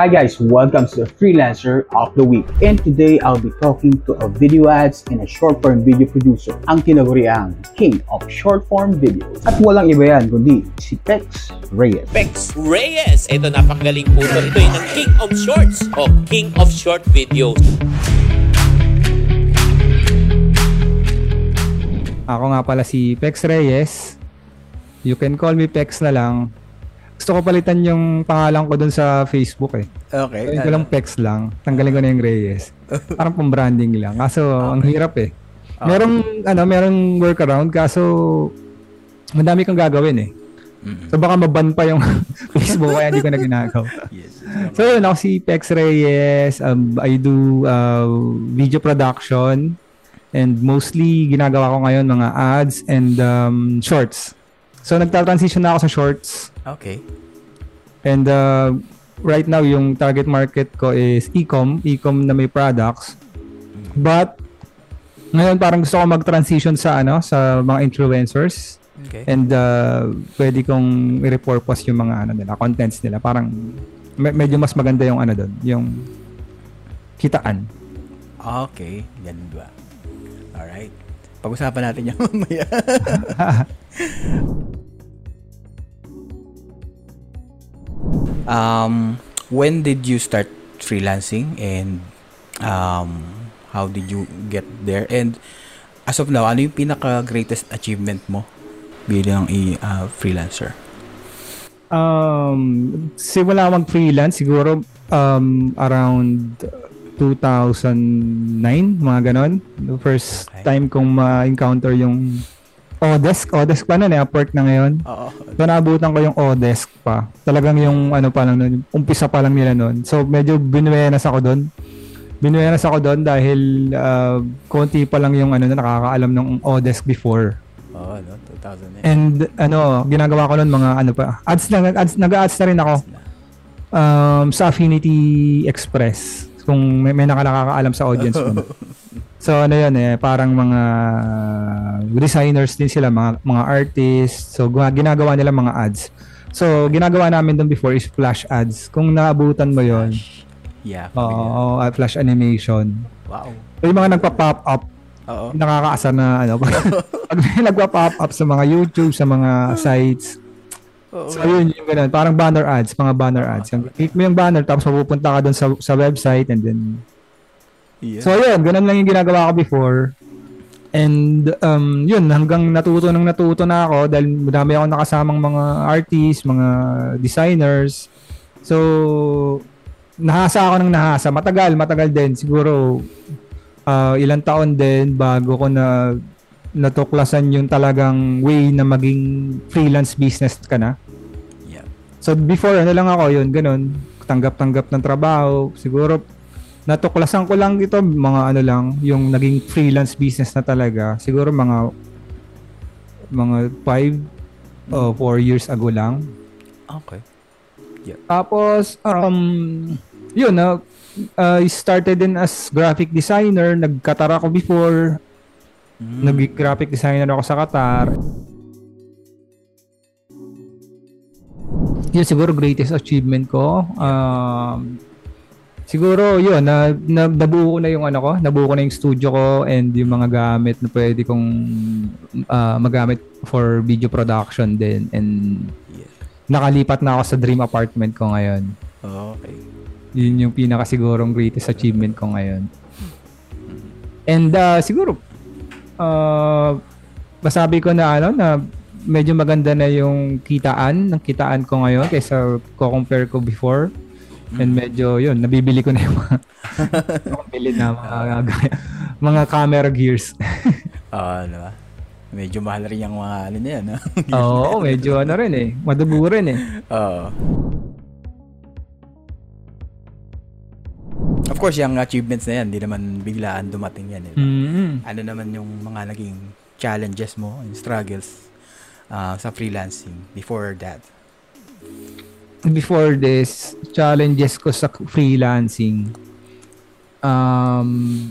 Hi guys, welcome to the Freelancer of the Week. And today I'll be talking to a video ads and a short form video producer, ang tinaguriang King of Short Form Videos. At walang iba yan kundi si Pex Reyes. Pex Reyes. Ito napakagaling po ito. Ito yung ng King of Shorts o King of Short Videos. Ako nga pala si Pex Reyes. You can call me Pex na lang. Gusto ko palitan yung pangalan ko dun sa Facebook eh. Okay. Gawin ko lang Pex lang. Tanggalin ko na yung Reyes. Parang pang branding lang. Kaso ang hirap eh. Merong ano, merong workaround kaso madami kang gagawin eh. So baka maban pa yung Facebook kaya hindi ko na ginagawa. Yes. So yun, ako si Pex Reyes. Um, I do uh, video production and mostly ginagawa ko ngayon mga ads and um, shorts. So nagta-transition na ako sa shorts Okay. and uh, right now yung target market ko is e-com, e-com na may products. But ngayon parang gusto ko mag-transition sa ano sa mga influencers Okay. and uh, pwede kong i-repurpose yung mga ano nila, contents nila. Parang me- medyo mas maganda yung ano doon, yung kitaan. Okay. Ganun ba? Alright. Pag-usapan natin yan mamaya. um, when did you start freelancing and um, how did you get there? And as of now, ano yung pinaka-greatest achievement mo bilang i uh, freelancer? Um, simula mag-freelance siguro um, around 2009, mga ganon. The first Okay. time kong ma-encounter yung Odesk. Odesk pa nun eh, Upwork na ngayon. Oo. So naabutan ko yung Odesk pa. Talagang yung ano pa lang nun, umpisa pa lang nila nun. So medyo binuenas ako doon. Binuenas ako doon dahil uh, konti pa lang yung ano na nakakaalam ng Odesk before. Oo, no? 2009. And ano, ginagawa ko nun mga ano pa. Ads na, ads, nag-ads na rin ako um, sa Affinity Express. Kung may, may nakakaalam sa audience mo. So ano yun eh, parang mga designers din sila, mga, mga artists. So ginagawa nila mga ads. So ginagawa namin doon before is flash ads. Kung naabutan mo yon Yeah. Oo, uh, flash animation. Wow. So, yung mga nagpa-pop up, Oo. nakakaasar na ano. pag, pag may nagpa-pop up sa mga YouTube, sa mga sites, Oo. So yun yung ganun, parang banner ads, mga banner ads. Yung, click mo yung banner tapos mapupunta ka doon sa sa website and then Yeah. So yun, ganun lang yung ginagawa ko before. And um yun hanggang natuto nang natuto na ako dahil madami ako nakasamang mga artists, mga designers. So nahasa ako ng nahasa. Matagal, matagal din. Siguro ah, ilang taon din bago ko na natuklasan yung talagang way na maging freelance business ka na. Yeah. So before ano lang ako yun, ganun, tanggap-tanggap ng trabaho. Siguro natuklasan ko lang ito mga ano lang, yung naging freelance business na talaga. Siguro mga mga 5 o 4 years ago lang. Okay. Tapos um yun na I started din as graphic designer, nagkatara ko before, Mm. naging graphic designer ako sa Qatar. Yun siguro greatest achievement ko. Um, siguro yun, na, na, nabuo ko na yung ano ko, nabuo ko na yung studio ko and yung mga gamit na pwede kong ah, magamit for video production din and Yeah. nakalipat na ako sa dream apartment ko ngayon. Okay. Yun yung pinaka sigurong greatest achievement ko ngayon. And uh, siguro uh, masabi ko na ano na medyo maganda na yung kitaan, ng kitaan ko ngayon kaysa ko compare ko before. And medyo yun, nabibili ko na yung mga nakabili na mga, mga camera gears. Oo, ano ba? Medyo mahal rin yung mga ano na yan, ha? Oo, medyo ano rin eh. Madugo rin eh. Oo. Of course, yung achievements na yan, di naman biglaan dumating yan. Eh. mm Ano naman yung mga naging challenges mo and struggles ah, sa freelancing before that? Before this, challenges ko sa freelancing, um,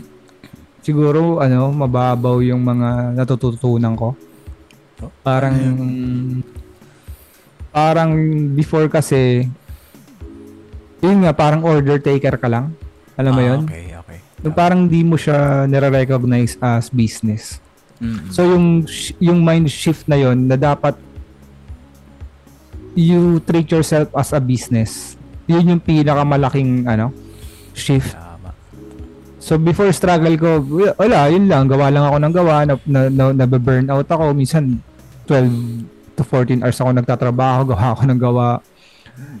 siguro, ano, mababaw yung mga natututunan ko. Parang, parang before kasi, yun nga, parang order taker ka lang. Alam mo Ah, yun? Okay, okay. Yung parang di mo siya nire-recognize as business. Mm. So yung yung mind shift na yon na dapat you treat yourself as a business. Yun yung pinakamalaking ano shift. So before struggle ko, wala, yun lang, gawa lang ako ng gawa, na, na, na, nabe-burn out ako, minsan 12 to 14 hours ako nagtatrabaho, gawa ako ng gawa.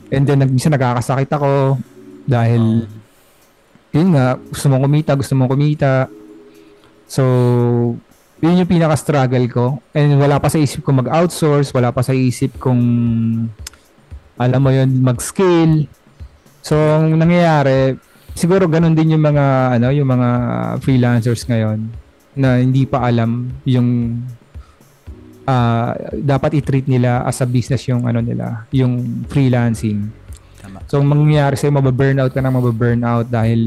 And then nag- minsan nagkakasakit ako dahil yun nga, gusto mong kumita, gusto mong kumita. So, yun yung pinaka-struggle ko. And wala pa sa isip ko mag-outsource, wala pa sa isip kong alam mo yun, mag-scale. So, ang nangyayari, siguro ganun din yung mga ano, yung mga freelancers ngayon na hindi pa alam yung ah, dapat i-treat nila as a business yung ano nila, yung freelancing. Tama. So, ang mangyayari sa'yo, mababurnout ka na mababurnout dahil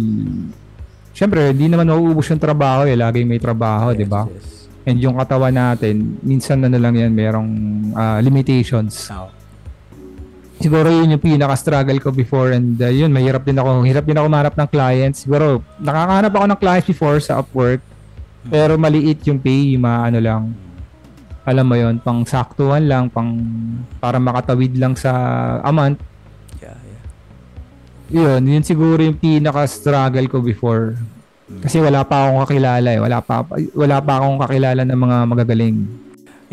syempre, hindi naman mauubos yung trabaho eh. Laging may trabaho, Yes, di ba? yes. And yung katawan natin, minsan na lang yan, merong ah, limitations. Ah, Siguro yun yung pinaka-struggle ko before and uh, yun, mahirap din ako. Hirap din ako manap ng clients. Siguro, nakakahanap ako ng clients before sa Upwork. Pero maliit yung pay, yung mga ano lang. Alam mo yon pang saktuhan lang, pang para makatawid lang sa a month. yeah, yeah. Yun, yun siguro yung pinaka-struggle ko before. Kasi wala pa akong kakilala eh. Wala pa, wala pa akong kakilala ng mga magagaling.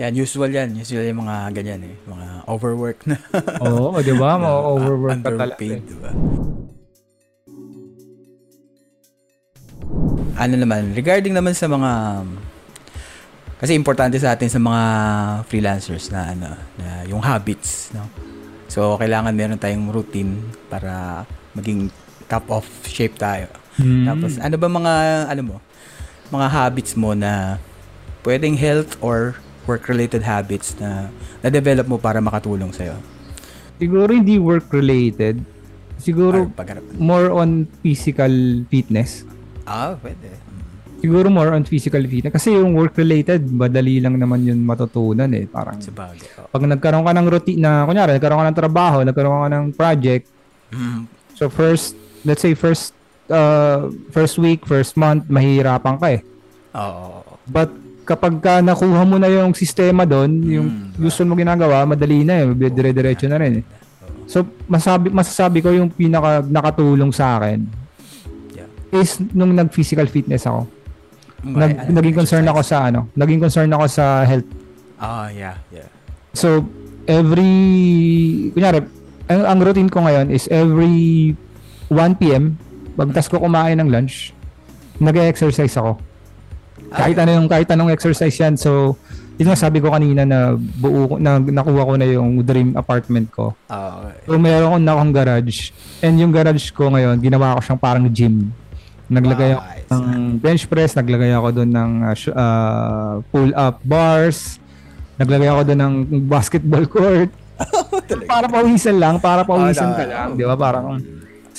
Yan, usual yan. Usual yung mga ganyan eh. Mga overwork na. Oo, di ba? Mga overwork ka talaga. Underpaid, eh. di ba? Ano naman, regarding naman sa mga kasi importante sa atin sa mga freelancers na ano, na yung habits, no. So kailangan meron tayong routine para maging top of shape tayo. Hmm. Tapos ano ba mga ano mo, mga habits mo na pwedeng health or work-related habits na na-develop mo para makatulong sa'yo? Siguro hindi work-related. Siguro more on physical fitness. Ah, pwede. Siguro more on physical fitness. Kasi yung work-related, madali lang naman yun matutunan eh. Parang Sa bagay. Oh. pag nagkaroon ka ng routine na, kunyari, nagkaroon ka ng trabaho, nagkaroon ka ng project, Mm, so first, let's say first, uh, first week, first month, mahihirapan ka eh. Oo. But kapag ka nakuha mo na yung sistema doon, yung Mm. gusto mo ginagawa, madali na eh, dire-diretso na rin eh. So, masabi, masasabi ko yung pinaka nakatulong sa akin Yeah. is nung nag-physical fitness ako. Nag, ano, naging concern ako sa ano, naging concern ako sa health. Ah, yeah, yeah. So, every, kunyari, ang, ang routine ko ngayon is every 1 p.m., pagtas ko kumain ng lunch, nag-exercise ako. Kahit ano yung kahit anong exercise yan. So, yun nga sabi ko kanina na buo ko, na nakuha ko na yung dream apartment ko. Ah, So, meron akong na akong garage. And yung garage ko ngayon, ginawa ko siyang parang gym. Naglagay ako Nice. ng bench press, naglagay ako doon ng uh, uh, pull-up bars, naglagay ako doon ng basketball court. para pawisan lang, para pawisan Ah, ka na- lang, di ba? Parang,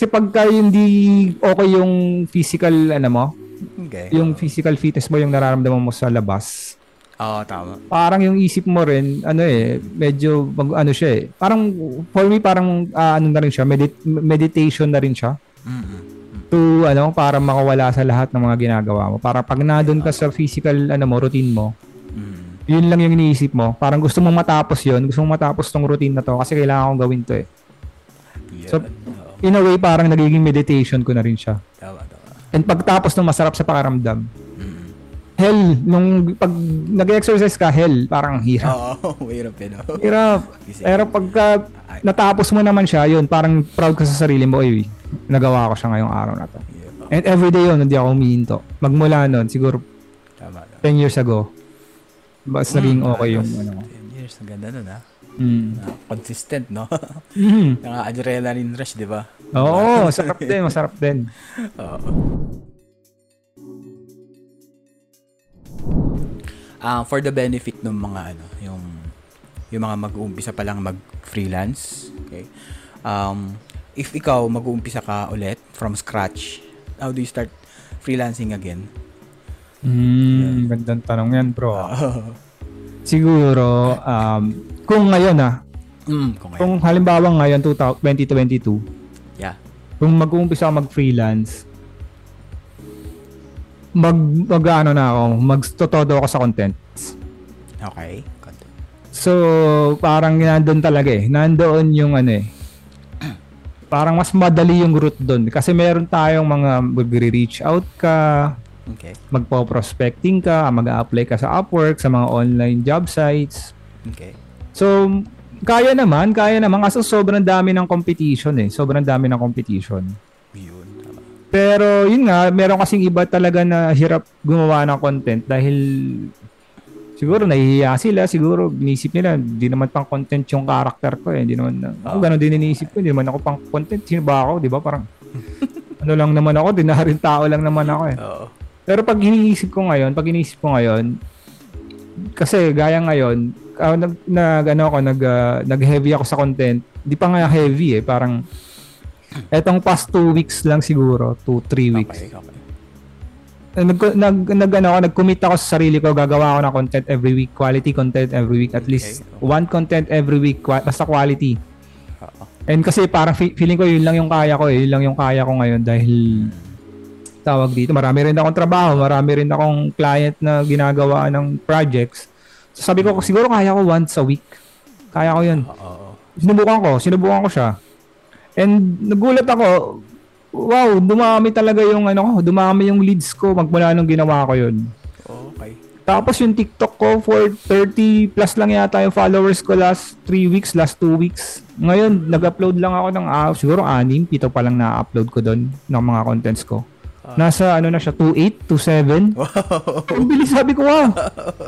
kasi pagka hindi okay yung physical, ano mo, okay. yung physical fitness mo yung nararamdaman mo sa labas, Oo, tama. parang yung isip mo rin, ano eh, medyo, mag, ano siya eh. Parang, for me, parang, ah, ano na rin siya, medit- meditation na rin siya. Mm-mm. To, ano, para makawala sa lahat ng mga ginagawa mo. Para pag nandun ka sa physical, ano mo, routine mo, Mm. yun lang yung iniisip mo. Parang gusto mong matapos yun, gusto mong matapos tong routine na to kasi kailangan kong gawin to eh. Yan. So, In a way, parang nagiging meditation ko na rin siya. tama, tama. And pagtapos ng masarap sa pakaramdam, Mm. hell, nung pag nag-exercise ka, hell, parang hirap. Oo, mahirap yun. oh. Hirap. Pero pagka natapos mo naman siya, yun, parang proud ka sa sarili mo, oy, nagawa ko siya ngayong araw na to. Yeah, And everyday yun, hindi ako humihinto. Magmula nun, siguro tama. tama. 10 years ago, mas naging Mm, okay yung ano. 10 years, ang ganda nun ha. Mm. Na consistent, no? Mhm. Yung adrenaline rush, di ba? Oo, masarap din, masarap din. Oo. Ah, for the benefit ng mga ano, yung yung mga mag-uumpisa pa lang mag-freelance, okay? Um, if ikaw mag-uumpisa ka ulit from scratch, how do you start freelancing again? Mm, gandang tanong yan, bro. Siguro, um, kung ngayon ah, Mm, kung ngayon. kung halimbawa ngayon 2022, Yeah. kung mag-uumpisa ako mag-freelance, mag, mag ano na ako, magtotodo ako sa content. Okay. Content. So, parang nandun talaga eh. Nandoon yung ano eh. Parang mas madali yung route doon. Kasi meron tayong mga magre-reach out ka, Okay. magpo-prospecting ka, mag-a-apply ka sa Upwork, sa mga online job sites. Okay. So, kaya naman, kaya naman kasi sobrang dami ng competition eh. Sobrang dami ng competition. Yun. Pero yun nga, meron kasing iba talaga na hirap gumawa ng content dahil siguro nahihiya sila, siguro inisip nila, hindi naman pang content yung character ko eh. Hindi naman, ako ganun din iniisip ko, hindi naman ako pang content. Sino ba ako, di ba? Parang, ano lang naman ako, dinaharin tao lang naman ako eh. Oo. Pero pag iniisip ko ngayon, pag iniisip ko ngayon, kasi gaya ngayon, ah, nag, nag ano ako, nag, ah, nag-heavy ako sa content. Di pa nga heavy eh, parang etong past two weeks lang siguro, two, three weeks. Okay. Okay. Eh, Nag, nag, nag, ano, ako, nag-commit ako sa sarili ko, gagawa ako ng content every week, quality content every week, at least Okay. one content every week, basta quality. Oo. And kasi parang fe- feeling ko yun lang yung kaya ko eh. Yun lang yung kaya ko ngayon dahil tawag dito. Marami rin akong trabaho, marami rin akong client na ginagawa ng projects. So sabi ko, siguro kaya ko once a week. Kaya ko yun. Sinubukan ko, sinubukan ko siya. And nagulat ako, wow, dumami talaga yung ano ko, dumami yung leads ko magmula nung ginawa ko yun. Okay. Tapos yung TikTok ko for 30 plus lang yata yung followers ko last 3 weeks, last 2 weeks. Ngayon, nag-upload lang ako ng ah, siguro 6, pito pa lang na-upload ko doon ng mga contents ko. Nasa ano na siya, 2.8, 2.7. Ang bilis sabi ko, wow.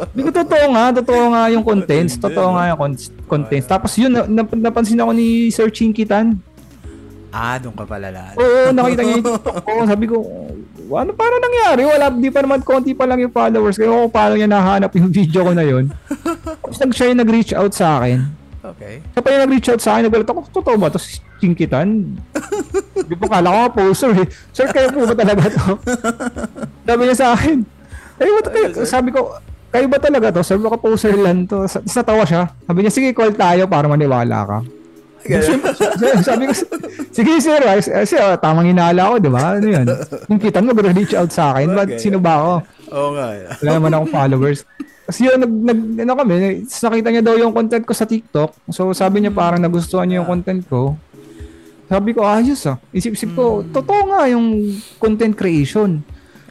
Hindi ko totoo nga, totoo nga yung contents. Totoo nga yung con- contents. Tapos yun, na, nap- napansin ako ni Sir Chinkitan. Ah, doon ka pala lahat. Oo, nakita niya yung TikTok ko. Sabi ko, ano, paano nangyari? Wala, di pa naman, konti pa lang yung followers. Kaya ako, paano niya nahanap yung video ko na yun? Tapos nag siya yung nag-reach out sa akin. Okay. Siya pa yung nag-reach out sa akin, nagulat ako, totoo ba? Tapos chinkitan. Di pa kala ko poser eh. Sir, kayo po ba talaga to? Sabi niya sa akin, kayo ba talaga? Sabi ko, kayo ba talaga to? Sabi ko, poser lang to. Tapos natawa siya. Sabi niya, sige, call tayo para maniwala ka. sabi ko, sige sir, ay, ay, sir, oh, tamang hinala ko, di ba? Ano yan? Yung kita mo, reach out sa akin. Ba't Okay. sino ba ako? Oo nga. Wala naman akong followers. Kasi yun, nag, nag, ano kami, nakita niya daw yung content ko sa TikTok. So sabi niya parang nagustuhan niya yung content ko. Sabi ko, ayos ah. Isip-isip ko, totoo nga yung content creation.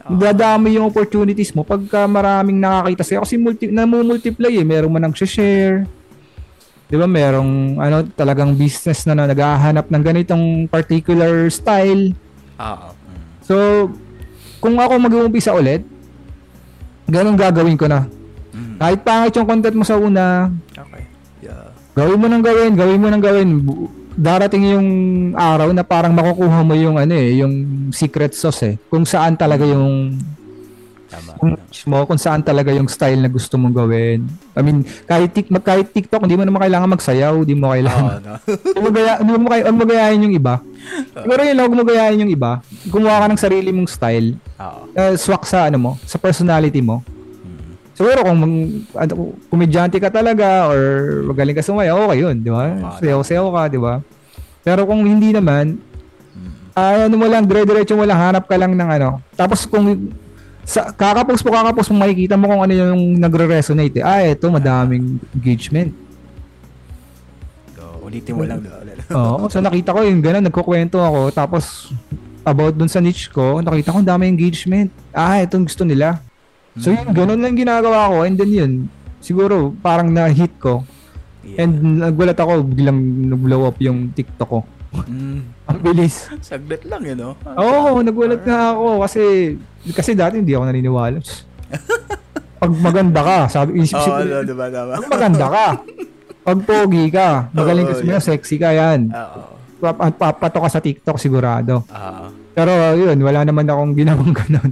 Dadami yung opportunities mo pagka maraming nakakita sa'yo. Kasi multi, namumultiply eh. Merong man nag-share. Di ba? Merong ano, talagang business na, na naghahanap ng ganitong particular style. Oo. So, kung ako mag-uumpisa ulit, ganun gagawin ko na. Mm. Kahit pangit yung content mo sa una, Okay. Yeah. gawin mo nang gawin, gawin mo nang gawin. Darating yung araw na parang makukuha mo yung ano eh, yung secret sauce eh. Kung saan talaga yung Tama. kung, mo, kung saan talaga yung style na gusto mong gawin. I mean, kahit, tik, kahit TikTok, hindi mo naman kailangan magsayaw, hindi mo kailangan. no? Huwag mo gaya- huwag mo kay- huwag mo gayahin yung iba. Siguro yun huwag mo gayahin yung iba. Gumawa ka ng sarili mong style. Oo. uh, swak sa ano mo, sa personality mo. Siguro kung mag, ano, komedyante ka talaga or magaling ka sumayaw, okay yun, di ba? Tama. Sayaw-sayaw ka, di ba? Pero kung hindi naman, ah, ano mo lang, dire-diretso mo lang, hanap ka lang ng ano. Tapos kung sa kakapost mo, kakapost mo, makikita mo kung ano yung nagre-resonate. Eh. Ah, ito, madaming engagement. So, ulitin mo lang. Oo, so nakita ko yung gano'n, nagkukwento ako, tapos about dun sa niche ko, nakita ko ang dami engagement. Ah, itong gusto nila. So yun, gano'n lang ginagawa ko, and then yun, siguro parang na-hit ko, Yeah. and nagulat ako, biglang nag-blow up yung TikTok ko. Mm. Ang bilis. Saglit lang yun, no? Oo, nagulat nga ako, kasi, kasi dati hindi ako naniniwala. Pag maganda ka, sabi, isip Oo, ano, diba, diba? pag maganda ka, pag pogi ka, magaling ka Oo, sumayaw, yeah. sexy ka yan. Oo. Pap- Papato ka sa TikTok sigurado. Oo. Pero yun, wala naman akong ginawang ganun.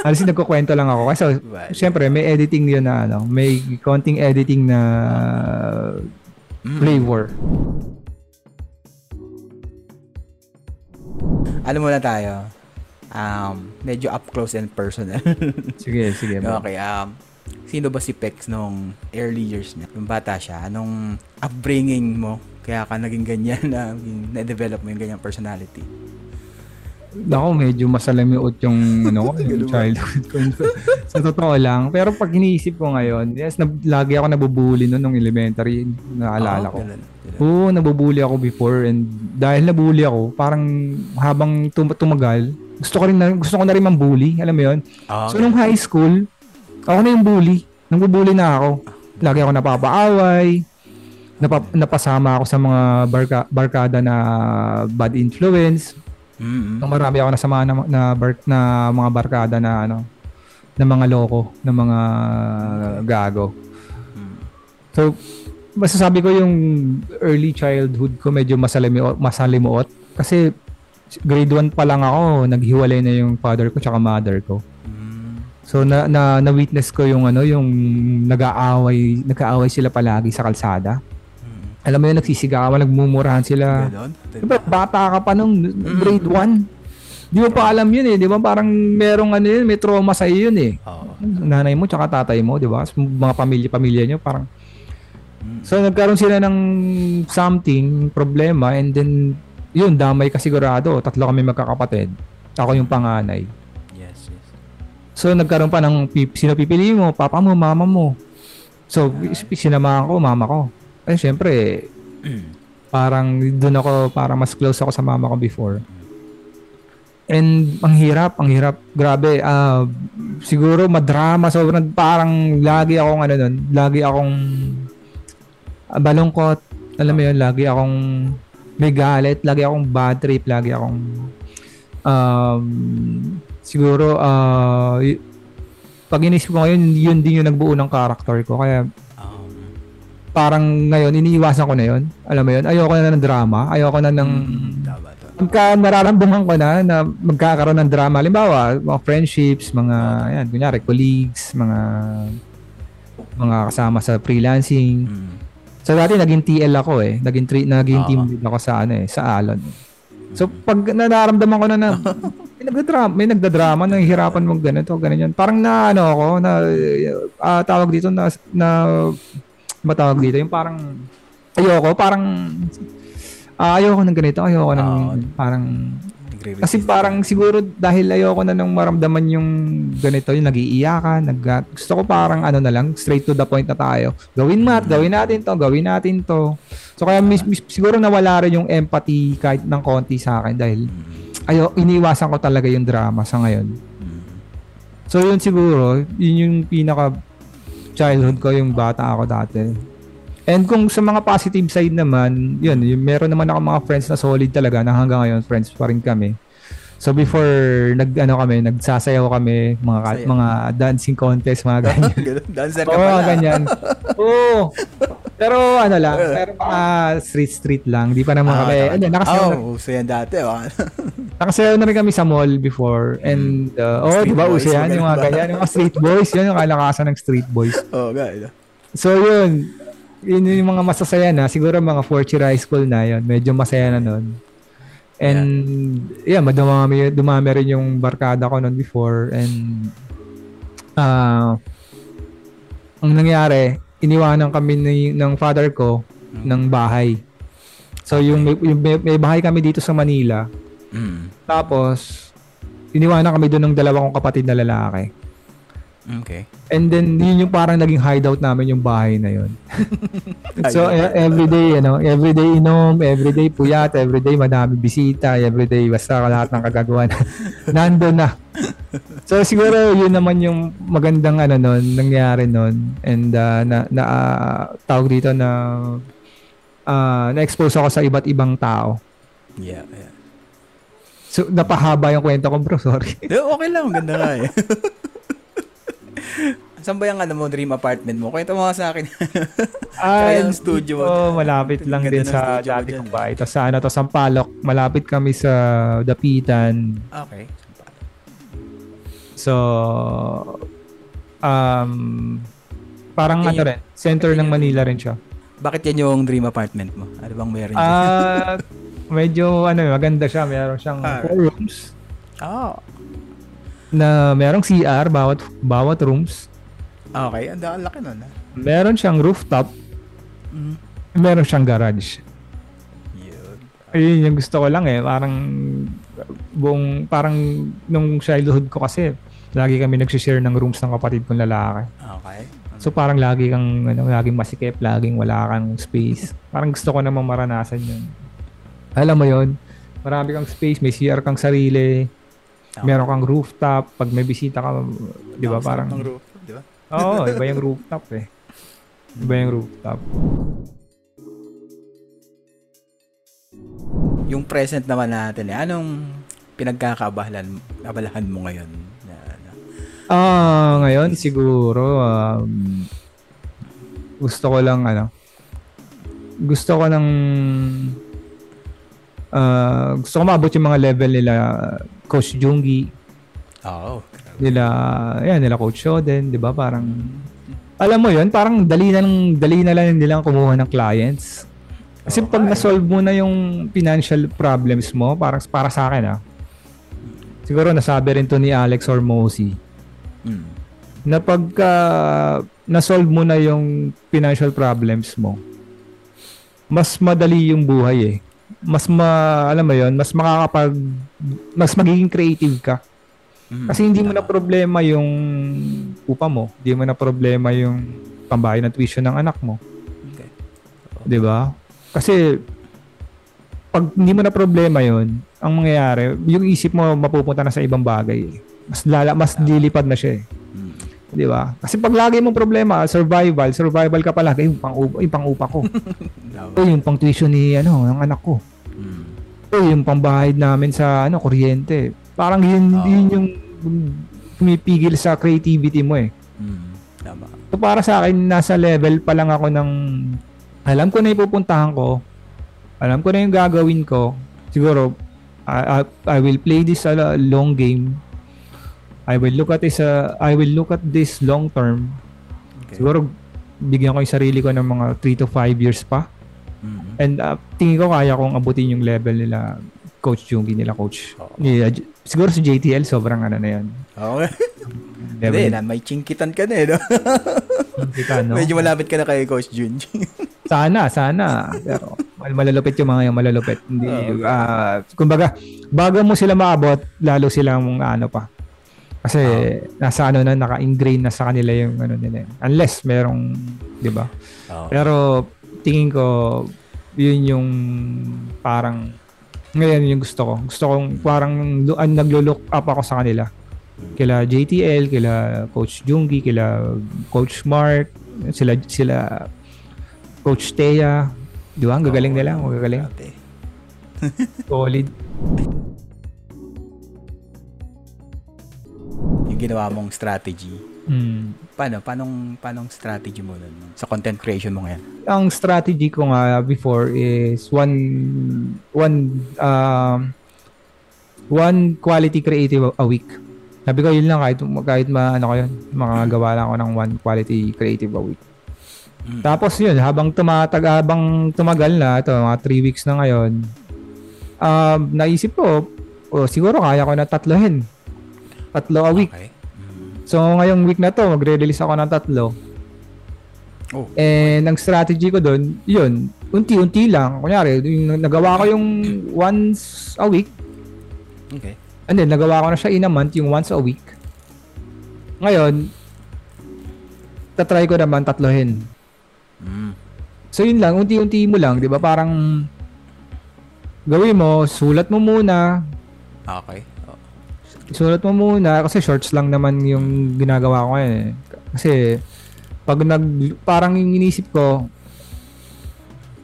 Alas nagkukwento lang ako. Kasi Well, syempre may editing yun na ano, may konting editing na Mm. flavor. Alam mo na tayo. Um, medyo up close and personal. Sige, sige. bro. okay, um, sino ba si Pex nung early years niya? Nung bata siya, anong upbringing mo? Kaya ka naging ganyan na, na-develop mo yung ganyang personality? Nako, medyo masalamiot yung, ano, ko, yung childhood ko. sa totoo lang. Pero pag iniisip ko ngayon, yes, na, lagi ako nabubuli noon nung elementary. Naalala Oo, ko. ganun, ganun. Oo, nabubuli ako before and dahil nabully ako, parang habang tum- tumagal, gusto ko rin na, gusto ko na rin mambully, alam mo 'yon. Ah, So nung high school, ako na yung bully. Nang na ako. Lagi ako napapaaway. Napa, napasama ako sa mga barka, barkada na bad influence. Mm Nung marami ako nasama na, na, bar, na mga barkada na ano, na mga loko, na mga gago. So, masasabi ko yung early childhood ko medyo masalimuot, masalimuot kasi grade 1 pa lang ako, naghiwalay na yung father ko tsaka mother ko. Mm. So na na, na witness ko yung ano yung nag-aaway, nag-aaway sila palagi sa kalsada. Mm. Alam mo yun nagsisigawan, nagmumurahan sila. Ganon? Diba, bata ka pa nung grade 1. Di mo pa alam yun eh, di ba? Parang merong ano yun, may trauma sa yun eh. Oo. Nanay mo tsaka tatay mo, di ba? Mga pamilya-pamilya nyo, parang Mm. So nagkaroon sila ng something, problema, and then yun, damay ka sigurado. Tatlo kami magkakapatid. Ako yung panganay. Yes, yes. So nagkaroon pa ng sino pipili mo? Papa mo, mama mo. So sinamahan ko, mama ko. Eh syempre, parang doon ako, parang mas close ako sa mama ko before. And ang hirap, ang hirap. Grabe, ah siguro madrama, sobrang parang lagi akong ano nun, lagi akong ah, balungkot. Alam mo yun, lagi akong may galit, lagi akong bad trip, lagi akong um, siguro uh, pag inisip ko ngayon, yun din yung nagbuo ng character ko. Kaya parang ngayon, iniiwasan ko na yun. Alam mo yun, ayoko na ng drama. Ayoko na ng... to. Pagka nararamdaman ko na na magkakaroon ng drama, halimbawa, mga friendships, mga, yan, kunyari, colleagues, mga mga kasama sa freelancing. Mm. So dati naging TL ako eh. Naging tri- naging team lead ako sa ano eh, sa Alon. So pag nararamdaman ko na na may nagdadrama, may nagdadrama, nahihirapan mo ganito, ganyan. Parang na ano ako, na ah, tawag dito na na matawag dito, yung parang ayoko, parang ah, ayoko ng ganito, ayoko ng Oo. parang kasi parang siguro dahil ayoko na nang maramdaman yung ganito, yung nag-iiyakan, nag gusto ko parang ano na lang, straight to the point na tayo. Gawin mat, gawin natin to, gawin natin to. So kaya mis- mis- siguro nawala rin yung empathy kahit ng konti sa akin dahil ayo iniwasan ko talaga yung drama sa ngayon. Mm. So yun siguro, yun yung pinaka childhood ko yung bata ako dati. And kung sa mga positive side naman, yun, yung meron naman ako mga friends na solid talaga na hanggang ngayon friends pa rin kami. So before nag ano kami, nagsasayaw kami, mga ka- Saya. mga dancing contest, mga ganyan. Dancer ka Oo, pala. ganyan. Oo. Pero ano lang, pero mga street street lang. Di pa naman Ah, kami. Ano, nakasayaw, na, Oh, uso yan dati. Oh. nakasayaw na rin kami sa mall before. And, uh, oh, di ba, uso yan, yung mga ganyan. Yung mga street boys, yun yung kalakasan ng street boys. oh, guys. So, yun. Yun yung mga masasaya na. Siguro mga fourth year high school na yun. Medyo masaya na nun. And, yeah, madumami, dumami rin yung barkada ko nun before. And, ah, ang nangyari, iniwanan kami ni, ng father ko ng bahay. So, yung, may, yung may, may bahay kami dito sa Manila. Mm. Tapos, iniwanan kami doon ng dalawa kong kapatid na lalaki. Okay. And then yun yung parang naging hideout namin yung bahay na yun. so e- everyday, ano, everyday inom, everyday puyat, everyday madami bisita, everyday basta lahat ng kagagawa na nandun na. So siguro yun naman yung magandang ano nun, nangyari nun. And uh, na, na ah, tawag dito na ah, na-expose ako sa iba't ibang tao. Yeah, yeah. So napahaba yung kwento ko bro, sorry. Eh, okay lang. Ganda nga eh. Saan ba yung ano mo, dream apartment mo? Kwento mo sa akin. Tsaka yung studio mo. Oh, malapit lang din sa dati kong bahay. Tapos sa ano to, Sampaloc. Malapit kami sa Dapitan. Okay. So, um, parang ano rin, center ng Manila rin siya. Bakit yan yung dream apartment mo? Ano bang meron dyan? Ah, medyo ano, maganda siya. Meron siyang Ah. four rooms oh. Na merong CR bawat bawat rooms. Okay. Ang laki nun. ah. Meron siyang rooftop, Mm. meron siyang garage. Yun. Ayun yung gusto ko lang eh. Parang buong parang nung childhood ko kasi lagi kami nagsishare ng rooms ng kapatid kong lalaki. Okay. So parang lagi kang ano, laging masikip, laging wala kang space. Parang gusto ko namang maranasan 'yun. Alam mo 'yun? Marami kang space, may CR kang sarili. Tama. Meron kang rooftop pag may bisita ka, 'di ba? Parang ng roof, di ba? Oo, iba yung rooftop eh. Iba yung rooftop. Yung present naman natin eh, anong pinagkakaabalahan abalahan mo ngayon? Ah, ngayon siguro um, gusto ko lang ano. Gusto ko ng ah, gusto ko maabot yung mga level nila Coach Jungi, Oo. nila ayan, nila Coach Shoden, 'di ba? Parang alam mo 'yun, parang dali na lang dali na lang nilang kumuha ng clients. Kasi pag na-solve mo na yung financial problems mo, parang para sa akin ah. Siguro nasabi rin to ni Alex Ormosi Mm. na pagka na-solve mo na yung financial problems mo, mas madali yung buhay eh. Mas ma, alam mo yon mas makakapag, mas magiging creative ka. Mm. Kasi hindi mo na problema yung upa mo. Hindi mo na problema yung pambayad ng tuition ng anak mo. Okay. 'Di ba? Kasi pag hindi mo na problema yon ang mangyayari, yung isip mo mapupunta na sa ibang bagay. Mas lala, mas lilipad na siya eh. Mm. 'Di ba? Kasi pag lagi mong problema, survival, survival ka palagi, yung pang yung pang upa ko. O yung pang tuition ni ano, ng anak ko. Mm. O yung pambayad namin sa ano, kuryente. Parang yun, Oo. yun yung pumipigil sa creativity mo eh. Mm. Tama. So para sa akin, nasa level pa lang ako ng alam ko na ipupuntahan ko. Alam ko na yung gagawin ko. Siguro, I, I, I will play this a long game. I will look at this uh, I will look at this long term. Okay. Siguro bigyan ko yung sarili ko ng mga 3 to 5 years pa. Mm. And uh, tingin ko kaya kong abutin yung level nila Coach Jungi nila coach. Ni, uh, J- siguro si JTL sobrang ano na yan. Okay. Hindi, na, may chingkitan ka na eh, no? kita, no? Medyo malapit ka na kay Coach Jun. Sana, sana. Pero mal- malalupit yung mga yung malalupit. Hindi, Oo. ah, kumbaga, bago mo sila maabot, lalo silang ano pa. Kasi nasa ano na, naka-ingrain na sa kanila yung ano nila. eh. Unless merong, di ba? Oo. Pero tingin ko, yun yung parang, ngayon yung gusto ko. Gusto kong parang ah, naglo-look up ako sa kanila. Kila JTL, kila Coach Jungi, kila Coach Mark, sila sila Coach Teya. Di ba? Ang gagaling nila. Ang gagaling. Solid. ginawa mong strategy. Hmm. Paano? Paanong, paanong strategy mo nun? Sa content creation mo ngayon? Ang strategy ko nga before is one one um one quality creative a week. Sabi ko yun lang kahit kahit ma ano ko yun, makagawa lang ako ng one quality creative a week. Mm. Tapos yun, habang tumatag habang tumagal na ito, mga 3 weeks na ngayon, um, naisip ko, oh, siguro kaya ko na tatlohin. Tatlo a week. Okay. Mm. So ngayong week na to, magre-release ako ng tatlo. Oh. And ang strategy ko doon, yun, unti-unti lang. Kunyari, yung nagawa ko yung once a week, Okay. and then nagawa ko na siya in a month, yung once a week. Ngayon, tatry ko naman tatlohin. Mm. So yun lang, unti-unti mo lang, 'di ba? Parang gawin mo, sulat mo muna, Okay. Oh. sulat mo muna kasi shorts lang naman yung ginagawa ko ngayon eh. Kasi pag nag parang yung inisip ko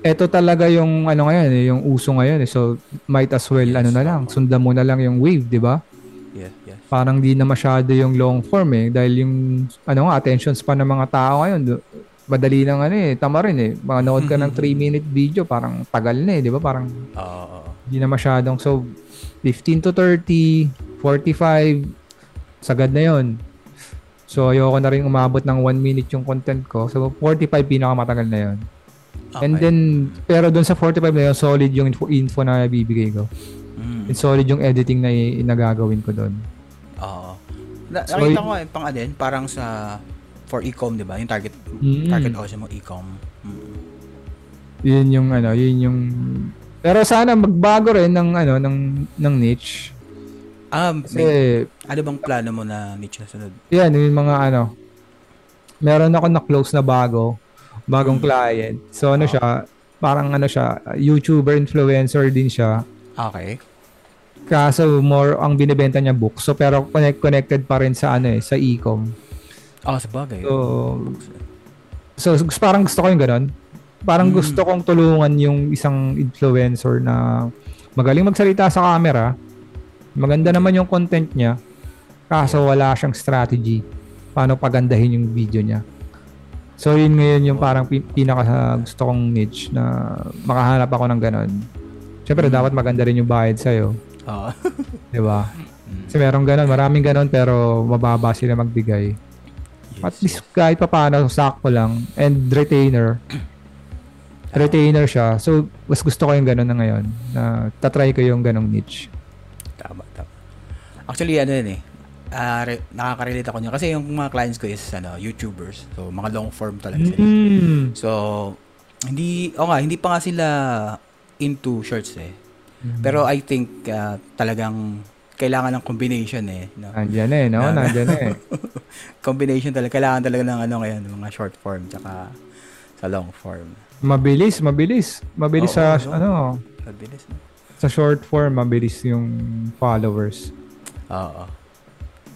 eto talaga yung ano ngayon eh, yung uso ngayon eh. So might as well Yes, ano na lang, sundan mo na lang yung wave, 'di ba? Yes, yes. Parang di na masyado yung long form eh dahil yung ano nga attention span ng mga tao ngayon do- madali lang ano eh, tama rin eh. Manood ka ng 3 minute video, parang tagal na eh, 'di ba? Parang Oo. oo. hindi na masyadong. So, 15 to 30, 45, sagad na yon So, ayoko na rin umabot ng 1 minute yung content ko. So, 45 pinakamatagal na yon Okay. And then, pero doon sa 45 na yun, solid yung info, info na bibigay ko. Mm. And solid yung editing na i- nagagawin ko doon. Oo. Na, So, nakita ko eh, pang ano yun, parang sa for e-com, 'di ba? Yung target Mm. target audience mo e-com. Mm. Yun yung ano, yun yung Pero sana magbago rin ng ano ng ng niche. Um, Kasi may, ano bang plano mo na niche na sunod? yan yung mga ano. Meron ako na close na bago, bagong client. So ano siya, parang ano siya, YouTuber influencer din siya. Okay. Kaso more ang binebenta niya book. So pero connect connected pa rin sa ano eh, sa e-com. Oh, sa bagay. So So, parang gusto ko yung ganun. Parang Mm. gusto kong tulungan yung isang influencer na magaling magsalita sa camera. Maganda naman yung content niya. Kaso wala siyang strategy. Paano pagandahin yung video niya. So, yun ngayon yung parang pi- pinaka gusto kong niche na makahanap ako ng ganun. Siyempre, Mm. dapat maganda rin yung bayad sa'yo. Oo. Di ba? Mm. Kasi merong ganun, maraming ganun pero mababa sila magbigay. At least kahit pa paano, sakto lang. And retainer. Retainer siya. So, mas gusto ko yung ganun na ngayon. Na tatry ko yung ganong niche. Tama, tama. Actually, ano yun eh. ah, re- nakaka-relate ako niya. Kasi yung mga clients ko is ano, YouTubers. So, mga long form talaga sila. Mm. So, hindi, o nga, hindi pa nga sila into shorts eh. Pero I think ah, talagang kailangan ng combination eh. No? Nandyan eh, no? Na- Nandyan eh. Combination talaga. Kailangan talaga ng ano ngayon, mga short form tsaka sa long form. Mabilis, mabilis. Mabilis Oo, sa, no? ano, Mabilis. No? sa short form, mabilis yung followers. Oo.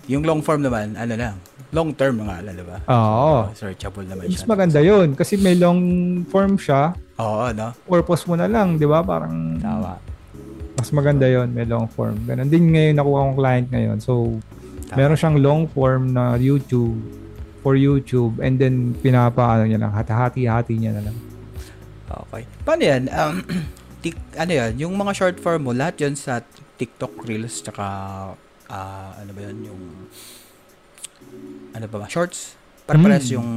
Yung long form naman, ano lang, long term nga lang, di ba? Oo. Searchable naman Mas siya. maganda yun. Kasi may long form siya. Oo, no? Purpose mo na lang, di ba? Parang Tama. mas maganda yon may long form. Ganun din ngayon nakuha kong client ngayon. So, Tama. meron siyang long form na YouTube for YouTube and then pinapaano niya lang, hati-hati niya na lang. Okay. Paano yan? Um, tik, ano yan? Yung mga short form mo, lahat yan sa TikTok Reels, tsaka, ah, ano ba yan? Yung, ano ba ba? Shorts? Parpares Mm. yung,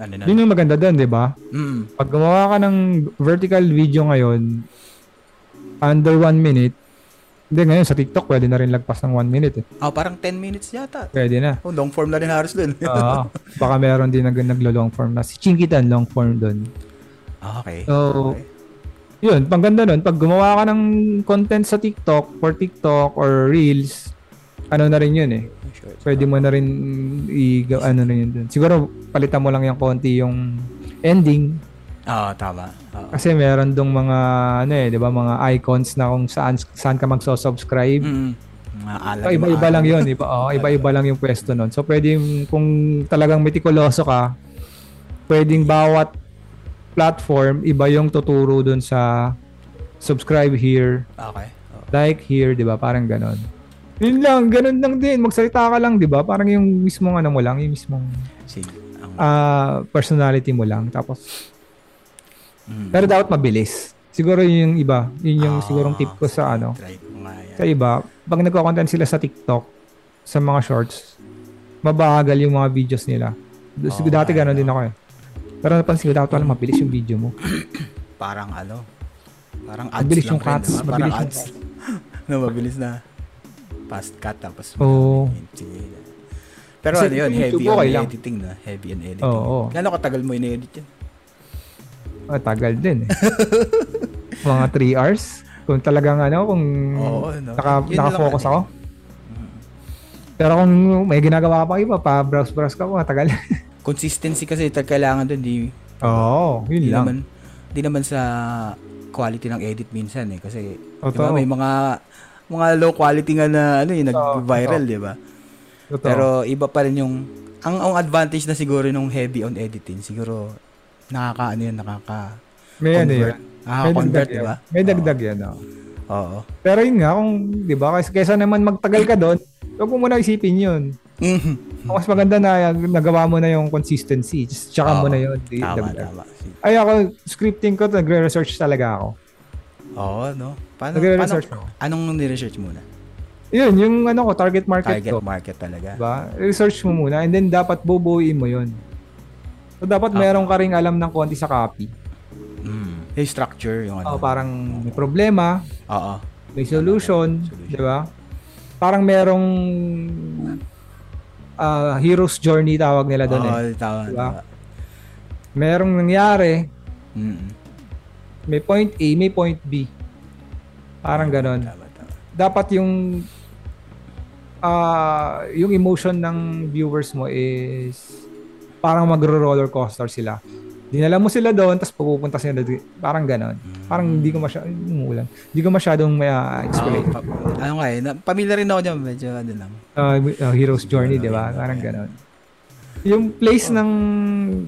ano na. Yun yung maganda doon, di ba? Mm. Pag gumawa ka ng vertical video ngayon, under one minute, hindi ngayon sa TikTok pwede na rin lagpas ng one minute eh. Oh, parang 10 minutes yata. Pwede na. Oh, long form na rin halos dun. Oo. baka meron din nag naglo-long form na. Si Chinkitan, long form doon. Ah, okay. So, Okay. yun, pang ganda nun, pag gumawa ka ng content sa TikTok, for TikTok or Reels, ano na rin yun eh. Shorts. Pwede mo na rin i ano na yun dun. Siguro, palitan mo lang yung konti yung ending. Ah, tama. Oo. Kasi meron dong mga, ano eh, di ba, mga icons na kung saan, saan ka magso-subscribe. Mm. Mga alam. So, iba-iba lang yun. Iba, oh, iba-iba lang yung pwesto nun. So, pwede, kung talagang metikuloso ka, pwedeng bawat platform, iba yung tuturo dun sa subscribe here, Okay. Oh. like here, di ba? Parang ganon. Yun lang, ganon lang din. Magsalita ka lang, di ba? Parang yung mismong ano mo lang, yung mismong Sige. Ang, ah, personality mo lang. Tapos, mm. pero dapat mabilis. Siguro yun yung iba. Yun yung Ah, sigurong tip ko sa ano. Try ko nga yan. Sa iba, pag nagko-content sila sa TikTok, sa mga shorts, mabagal yung mga videos nila. Oo, Oh, dati nga, gano'n no. din ako eh. Pero napansin ko, dapat wala mabilis yung video mo. Parang ano, parang ads Mabilis lang yung rin, cuts, diba? Parang mabilis ads. no, mabilis na. Fast cut tapos Oo. Sige. Pero Kasi ano yun, heavy on okay editing na. Heavy on editing. Oo, oo. Gano'ng katagal mo in-edit yan? Ah, tagal din eh. mga 3 hours. Kung talagang ano, kung Oo, no. naka, Yun naka-focus ano ako. Mm. Pero kung may ginagawa pa iba, pa browse-browse ka, matagal. Consistency kasi tal- kailangan doon di Oo, yun di lang. naman di naman sa quality ng edit minsan eh kasi di ba, Totoo. may mga mga low quality nga na ano eh nag-viral, di ba? Pero iba pa rin yung ang ang advantage na siguro nung heavy on editing siguro nakaka ano yun nakaka may ano. May Nakaka-convert, dagdag di ba? May dagdag yan. oo. Oo. Pero yun nga, kung, di ba, kaysa, kaysa naman magtagal ka doon, huwag mo muna isipin yun. Mhm. Mas maganda na nagawa mo na yung consistency. Just tsaka Oo. mo na yun. Tama, tama. Ay ako, scripting ko, nagre-research talaga ako. Oo, no? Paano, Nagre-research paano, ako. anong ni-research muna? Yun, yung ano ko, target market Target ko. market talaga. Diba? Research mo muna and then dapat bubuuin mo yun. So dapat Ah. meron ka ring alam ng konti sa copy. Mm. Yung structure, yung ano. Oh, parang may problema, Oo. may solution, Solution. di ba? Parang merong ah, hero's journey tawag nila doon eh. Oo, tama, Diba? tama. Merong nangyari, Mm. may point A, may point B. Parang ganon. Tama, tama. Dapat yung ah yung emotion ng viewers mo is parang magro-roller coaster sila. Dinala mo sila doon, tapos pupunta sila doon. Parang ganon. Parang hindi ko masyadong, umuulan. Hindi ko masyadong may uh, explain. Oo, pa- ano nga eh, na, pamilya rin ako dyan, medyo ano lang. uh, uh, Hero's Journey, di ba? Parang ganon. Yung place ng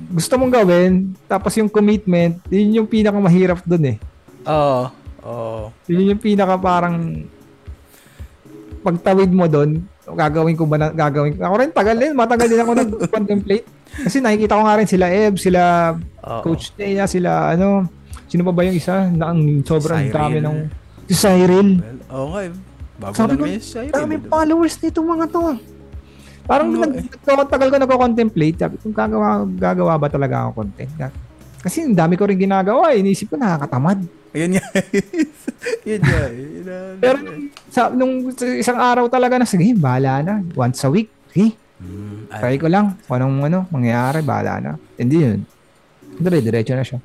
gusto mong gawin, tapos yung commitment, yun yung pinakamahirap dun eh. Oo, oo. Yun yung pinaka parang pagtawid mo doon, gagawin ko ba na, gagawin ko. Ako rin, tagal din, matagal din ako nag-contemplate. Kasi nakikita ko nga rin sila Eb, sila Oo. Coach Nea, sila ano, sino pa ba yung isa na ang sobrang Cyril. dami ng si Cyril. Well, oo nga eh. Bago Sabi lang ko, sa Dami followers nito mga to. Parang Ano nag, eh. tagal ko nagko-contemplate. Sabi ko, gagawa, gagawa ba talaga ako content? Kasi ang dami ko rin ginagawa. eh. Inisip ko, nakakatamad. Ayun nga. Yun nga. eh. Yun Pero nung, sa, nung sa isang araw talaga na, sige, bahala na. Once a week. Sige, Mm, try ko lang. Kung anong ano, mangyayari, bahala na. Hindi yun. Dire-diretso na siya.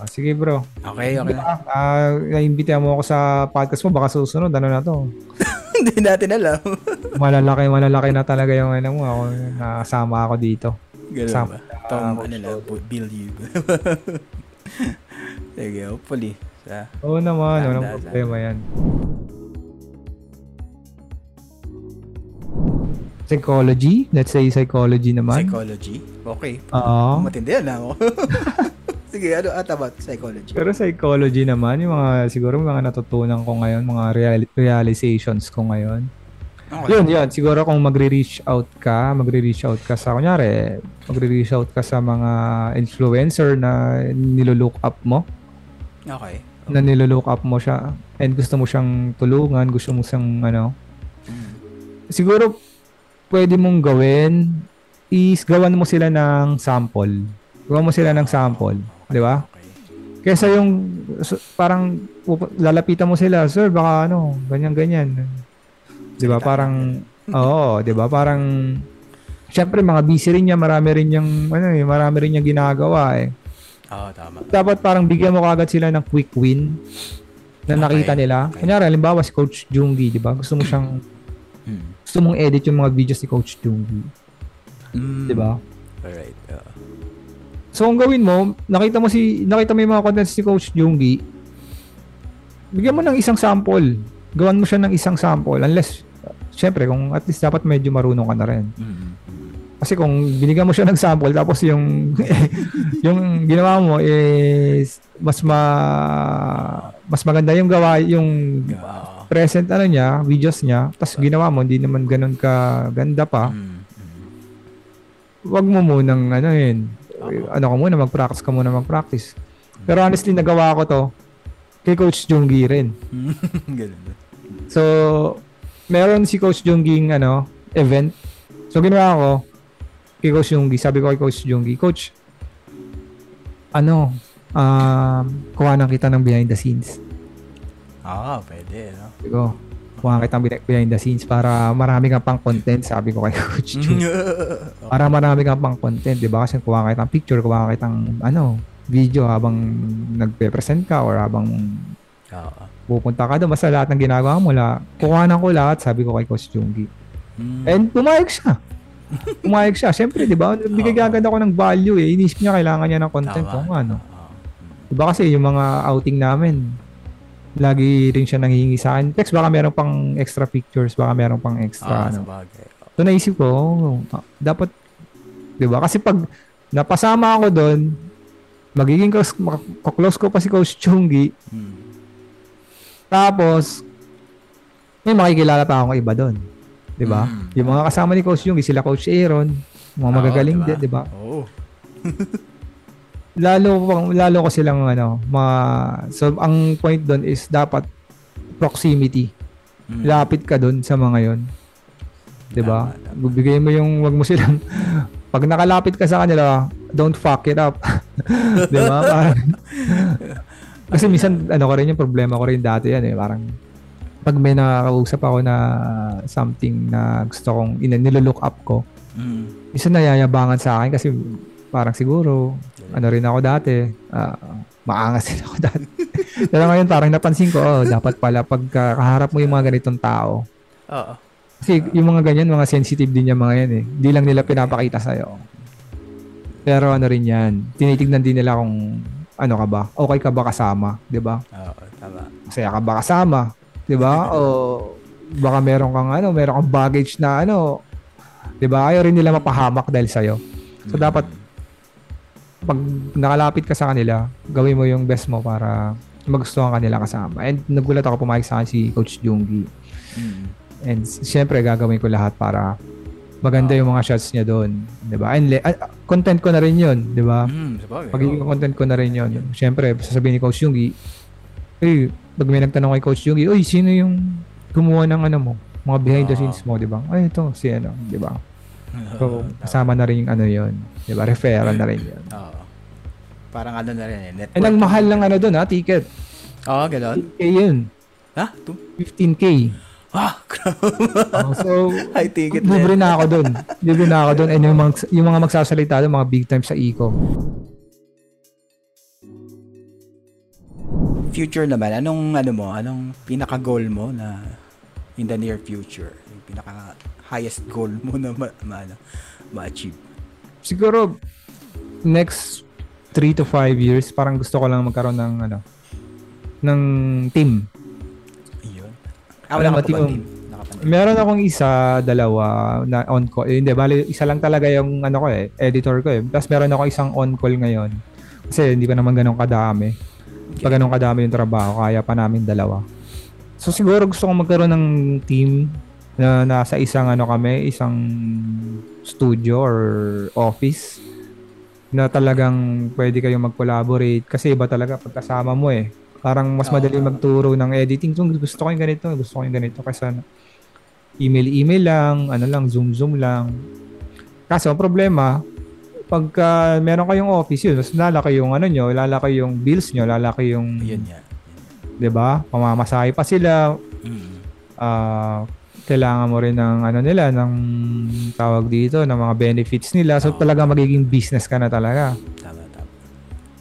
Ah, sige bro. okay, okay na. Ah, naimbitahan mo ako sa podcast mo. Baka susunod, ano na to. Hindi natin alam. Malalaki, malalaki na talaga yung ano mo. Ako, nakasama ako dito. Ganun Sam- ba? Tom, ah, ano bu- Bill you. Sige, hopefully. Sa, Oo naman, walang tanda. problema yan. Psychology? Let's say psychology naman. psychology. Okay. Oo. Matindi yan ako. Sige, ano at about psychology? Pero psychology naman, yung mga, siguro mga natutunan ko ngayon, mga reali- realizations ko ngayon. Okay. Yun, yun. Siguro kung magre-reach out ka, magre-reach out ka sa, kunyari, magre-reach out ka sa mga influencer na nilolook up mo, Okay. na nilolook up mo siya, and gusto mo siyang tulungan, gusto mo siyang, ano, Mm. siguro pwede mong gawin is gawan mo sila ng sample. Gawan mo sila ng sample, di ba? Okay. Kesa yung so, parang lalapitan mo sila, sir, baka ano, ganyan ganyan. 'Di ba? Parang oo, 'di ba? Parang Syempre mga busy rin niya, marami rin yung ano eh, marami rin niyang ginagawa eh. Oo, tama. Dapat parang bigyan mo kagad sila ng quick win na nakita Okay. nila. Okay. Kunyari, halimbawa si Coach Jungi, 'di ba? Gusto mo siyang Mm. gusto mong edit yung mga videos ni Coach Jungi, Mm. 'di ba? Alright. oo. So, ang gawin mo, nakita mo si nakita mo yung mga contents ni Coach Jungi, bigyan mo ng isang sample. Gawan mo siya ng isang sample unless syempre kung at least dapat medyo marunong ka na rin. Mm. Kasi kung binigyan mo siya ng sample tapos yung yung ginawa mo is mas ma mas maganda yung gawa yung present ano niya, videos niya, tapos ginawa mo hindi naman ganun ka ganda pa. Mm. wag mo munang ano yun, ano ka muna, mag-practice ka muna mag-practice. Pero honestly, nagawa ko to kay Coach Jungi rin. Ganun. So, meron si Coach Jungi ano, event. So, ginawa ko kay Coach Jungi, sabi ko kay Coach Jungi, Coach, ano, um, kuha na kita ng behind the scenes. Ah, pwede, no? Sabi ko, kuha kita ng behind the scenes para marami kang pang content, sabi ko kay Coach Jungi. Para marami kang pang content, di ba? Kasi kuha kita ng picture, kuha kita ng ano, video habang nagpe-present ka or habang pupunta ka doon. Basta lahat ng ginagawa mo, la, kuhanan ko lahat, sabi ko kay Coach Jungi. Mm. And pumayag siya. pumayag siya. Siyempre, di ba? Bigay Oo. agad ako ng value eh. Inisip niya kailangan niya ng content. Tama. Kung ano. Oo. Di ba kasi yung mga outing namin, lagi rin siya nanghihingi sa akin. Text, baka meron pang extra pictures, baka meron pang Ah, extra ano. sabagay. So naisip ko, oh, ah, dapat, di ba? Kasi pag napasama ako doon, magiging close, ko pa si Coach Chungi, Mm. tapos, may makikilala pa akong iba doon. Di ba? Mm. Yung mga kasama ni Coach Chungi, sila Coach Aaron, mga magagaling Oo, din, di ba? Oo. Lalo, pang- lalo ko silang, ano, mga, so, ang point doon is dapat proximity. Mm. Lapit ka doon sa mga yon. 'Di ba? Bibigay mo yung wag mo silang pag nakalapit ka sa kanila, don't fuck it up. 'Di ba? Kasi minsan ano ko rin yung problema ko rin dati yan eh, parang pag may nakakausap ako na something na gusto kong ina nilolook up ko, Mm. minsan nayayabangan sa akin kasi parang siguro ano rin ako dati, ah, maangas din ako dati. Pero ngayon parang napansin ko, oh, dapat pala pagka kaharap mo yung mga ganitong tao. Oo. Kasi yung mga ganyan, mga sensitive din yung mga yan eh. Hindi lang nila pinapakita sa'yo. Pero ano rin yan, tinitignan din nila kung ano ka ba, okay ka ba kasama, di ba? Oo, tama. Masaya ka ba kasama, di ba? o baka meron kang ano, meron kang baggage na ano, di ba? Ayaw rin nila mapahamak dahil sa'yo. So Mm. dapat pag nakalapit ka sa kanila, gawin mo yung best mo para magustuhan kanila kasama. And nagulat ako pumayag sa akin si Coach Jungi. Mm. And s- syempre gagawin ko lahat para maganda yung mga shots niya doon, 'di ba? And le- ah, content ko na rin 'yun, 'di ba? Mm. Magiging content ko na rin 'yun. Syempre, sasabihin ni Coach Jungi, "Eh, pag may nagtanong kay Coach Jungi, "Uy, sino yung gumawa ng ano mo? Mga behind the Ah. scenes mo, 'di ba?" Ay, ito si ano, 'di ba? So, kasama na rin yung ano 'yun, 'di ba? Referral na rin 'yun. Oo. Parang ano na rin eh. Network. And ang mahal ng ano doon, ha, ticket. Oo, gano'n. 15K 'yun. Ha? Ito? 15K. Ah. Oh, so, High ticket na libre na ako doon. Libre na ako doon. And yung mga, yung mga magsasalita doon, mga big time sa Eco. Future naman, anong ano mo, anong pinaka-goal mo na in the near future? Yung pinaka highest goal mo na ma, ma, ano, ma-achieve? Siguro, next 3 to 5 years, parang gusto ko lang magkaroon ng, ano, ng team. Iyon. Ah, wala ka pa ba team? Meron akong isa, dalawa, na on call. Eh, hindi, bali, isa lang talaga yung, ano ko eh, editor ko eh. Tapos meron ako isang on call ngayon. Kasi hindi pa naman ganun kadami. Pag ganun kadami yung trabaho, kaya pa namin dalawa. So siguro gusto kong magkaroon ng team na nasa isang ano kami, isang studio or office na talagang pwede kayong mag-collaborate kasi iba talaga pagkasama mo eh. Parang mas madali magturo ng editing. So, gusto ko yung ganito, gusto ko yung ganito kaysa email-email lang, ano lang, zoom-zoom lang. Kaso, ang problema, pagka meron kayong office yun, mas lalaki yung ano nyo, lalaki yung bills nyo, lalaki yung, Yun yan. 'di ba? Pamamasahe pa sila, Mm. ah kailangan mo rin ng ano nila, ng tawag dito, ng mga benefits nila. So Oo. talaga magiging business ka na talaga. Tama, tama.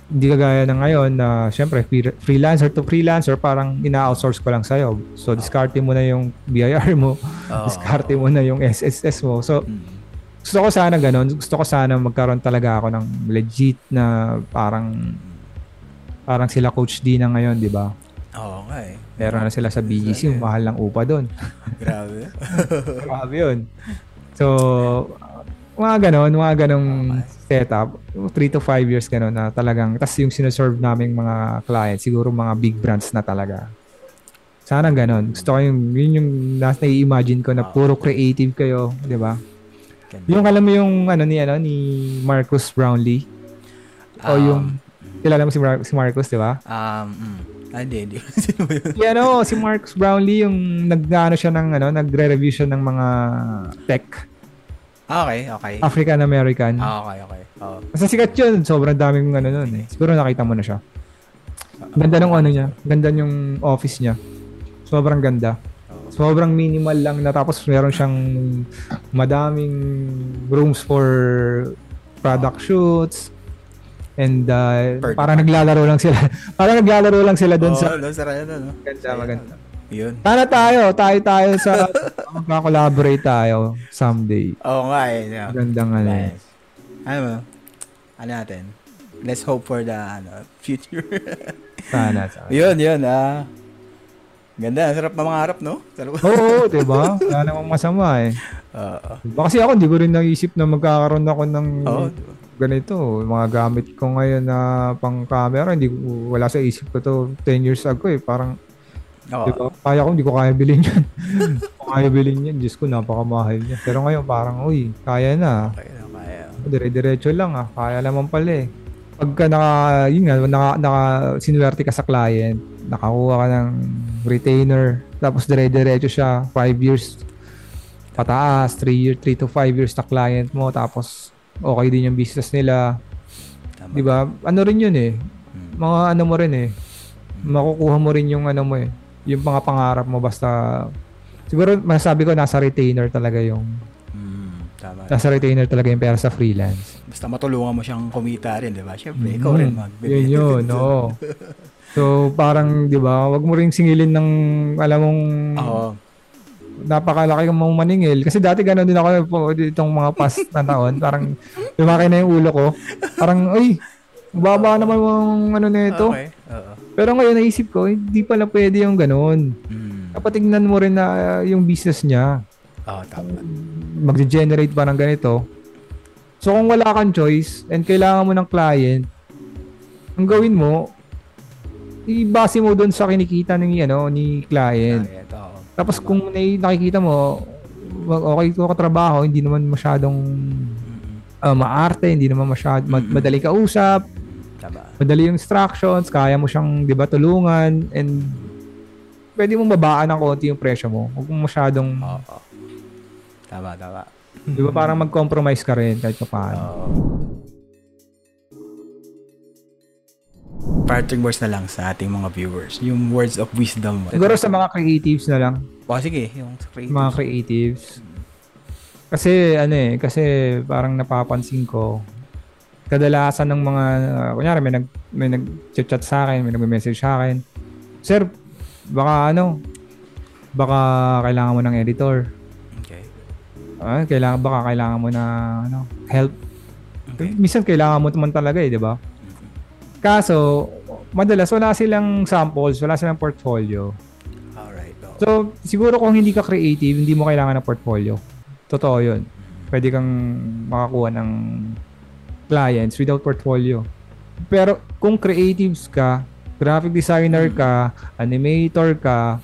Hindi kagaya na ngayon na syempre free- freelancer to freelancer parang ina-outsource ko lang sa'yo. So discarte mo na yung BIR mo, Oo. discarte mo na yung SSS mo. So Mm. gusto ko sana ganun. Gusto ko sana magkaroon talaga ako ng legit na parang parang sila Coach D na ngayon, di ba? Oo eh. Meron na sila sa BGC, mahal ng upa doon. Grabe. Grabe yun. So, mga ganon, mga ganong setup. 3 to 5 years ganon na talagang, tas yung sineserve naming mga clients, siguro mga big brands na talaga. Sana ganon. Gusto ko yung, yun yung nasa nai-imagine ko na puro creative kayo, di ba? Yung alam mo yung ano ni ano ni Marcus Brownlee o Um, yung kilala mo si, Mar- si Marcus, di ba? Um, mm. Ah, hindi, hindi. Sino ba yun? Si ano, si Marcus Brownlee yung nag-ano siya ng ano, nagre-review siya ng mga tech, Ah, okay, okay. African American. Ah, okay, okay. Oo. Basta sikat yun. Sobrang daming ano nun eh. Siguro nakita mo na siya. Ganda ng ano niya. Ganda yung office niya. Sobrang ganda. Sobrang minimal lang na tapos meron siyang madaming rooms for product shoots. And uh, parang naglalaro lang sila. parang naglalaro lang sila doon Oo, sa no, sarap yun, ano? ganda, maganda. Yun. Sana tayo, tayo tayo sa magka-collaborate tayo someday. Oo nga eh. Yeah. Magandang ano. Nice. Ano mo? Ano natin? Let's hope for the ano, future. Sana. sana. yun, yun. Ah. Ganda. Sarap mangarap, no? Sarap. Oo, 'di ba? Wala namang masama eh. Oo. Diba? Kasi ako, hindi ko rin naisip na magkakaroon ako ng Oo. Ganito. Mga gamit ko ngayon na pang camera, hindi ko, wala sa isip ko to 10 years ago eh. Parang, Oo. di ba? Kaya ko, hindi ko kaya bilhin yan. Kaya bilhin yan, Diyos ko, napakamahal niya. Pero ngayon, parang, uy, kaya na. Okay na, kaya. Dire-diretso lang ah. Kaya naman pala eh. Pagka naka, yun nga, naka, naka, sinuwerte ka sa client, nakakuha ka ng retainer, tapos dire-diretso siya, 5 years pataas, 3 years, 3 to 5 years na client mo, tapos okay din yung business nila. Tama. Di ba? Ano rin yun eh. Mm. Mga ano mo rin eh. Makukuha mo rin yung ano mo eh. Yung mga pangarap mo basta siguro masasabi ko nasa retainer talaga yung Mm. Tama. Nasa retainer talaga yung pera sa freelance. Basta matulungan mo siyang kumita rin, di ba? Siyempre, ikaw Mm. rin mag Yun yun, oo. So, parang, di ba, wag mo ring singilin ng, alam mong, Oo. Napakalaki mong maningil. Kasi dati gano'n din ako itong mga past na taon. Parang, lumaki na yung ulo ko. Parang, ay, baba naman yung ano na ito. Okay. Oo. Pero ngayon, naisip ko, hindi pala pwede yung gano'n. Mm. Dapat tignan mo rin na uh, yung business niya. Oo, tama. Mag-generate ba ng ganito. So, kung wala kang choice and kailangan mo ng client, ang gawin mo, ibase mo doon sa kinikita ng ano ni client. Client. Tapos kung may nakikita mo, okay ko katrabaho, hindi naman masyadong uh, maarte, hindi naman masyad, Mm-mm. madali kausap, Tama. madali yung instructions, kaya mo siyang, di ba, tulungan, and pwede mo babaan ng konti yung presyo mo. Huwag mo masyadong, Oo. Tama, tama. di ba, parang mag-compromise ka rin kahit pa paano. Oo. Parting words na lang sa ating mga viewers. Yung words of wisdom. Siguro sa mga creatives na lang, O, sige. Yung sa creative. mga creatives. Kasi, ano eh, kasi parang napapansin ko, kadalasan ng mga, uh, kunyari, may nag, may nag-chat sa akin, may nag-message sa akin, Sir, baka ano, baka kailangan mo ng editor. Okay. Ah, kailangan baka kailangan mo na ano, help. Okay. Minsan kailangan mo naman talaga eh, 'di ba? Kaso madalas wala silang samples, wala silang portfolio. Alright. oo. So, siguro kung hindi ka creative, hindi mo kailangan ng portfolio. Totoo 'yun. Pwede kang makakuha ng clients without portfolio. Pero kung creatives ka, graphic designer ka, animator ka,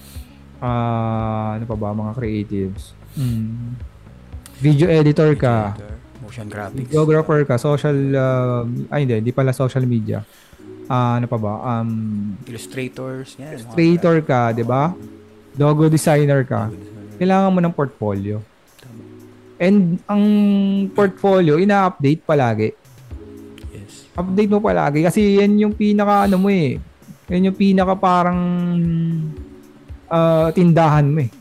ah, ano pa ba mga creatives? Hmm. Video editor ka, Editor, Motion graphics. videographer ka, social, uh, ay hindi, hindi pala social media. Ah, ano pa ba? Um, Illustrators. Yan. illustrator ka, di ba? Logo designer ka. Kailangan mo ng portfolio. Tama. And ang portfolio, ina-update palagi. Yes. Update mo palagi kasi yan yung pinaka ano mo eh. Yan yung pinaka parang ah, tindahan mo eh.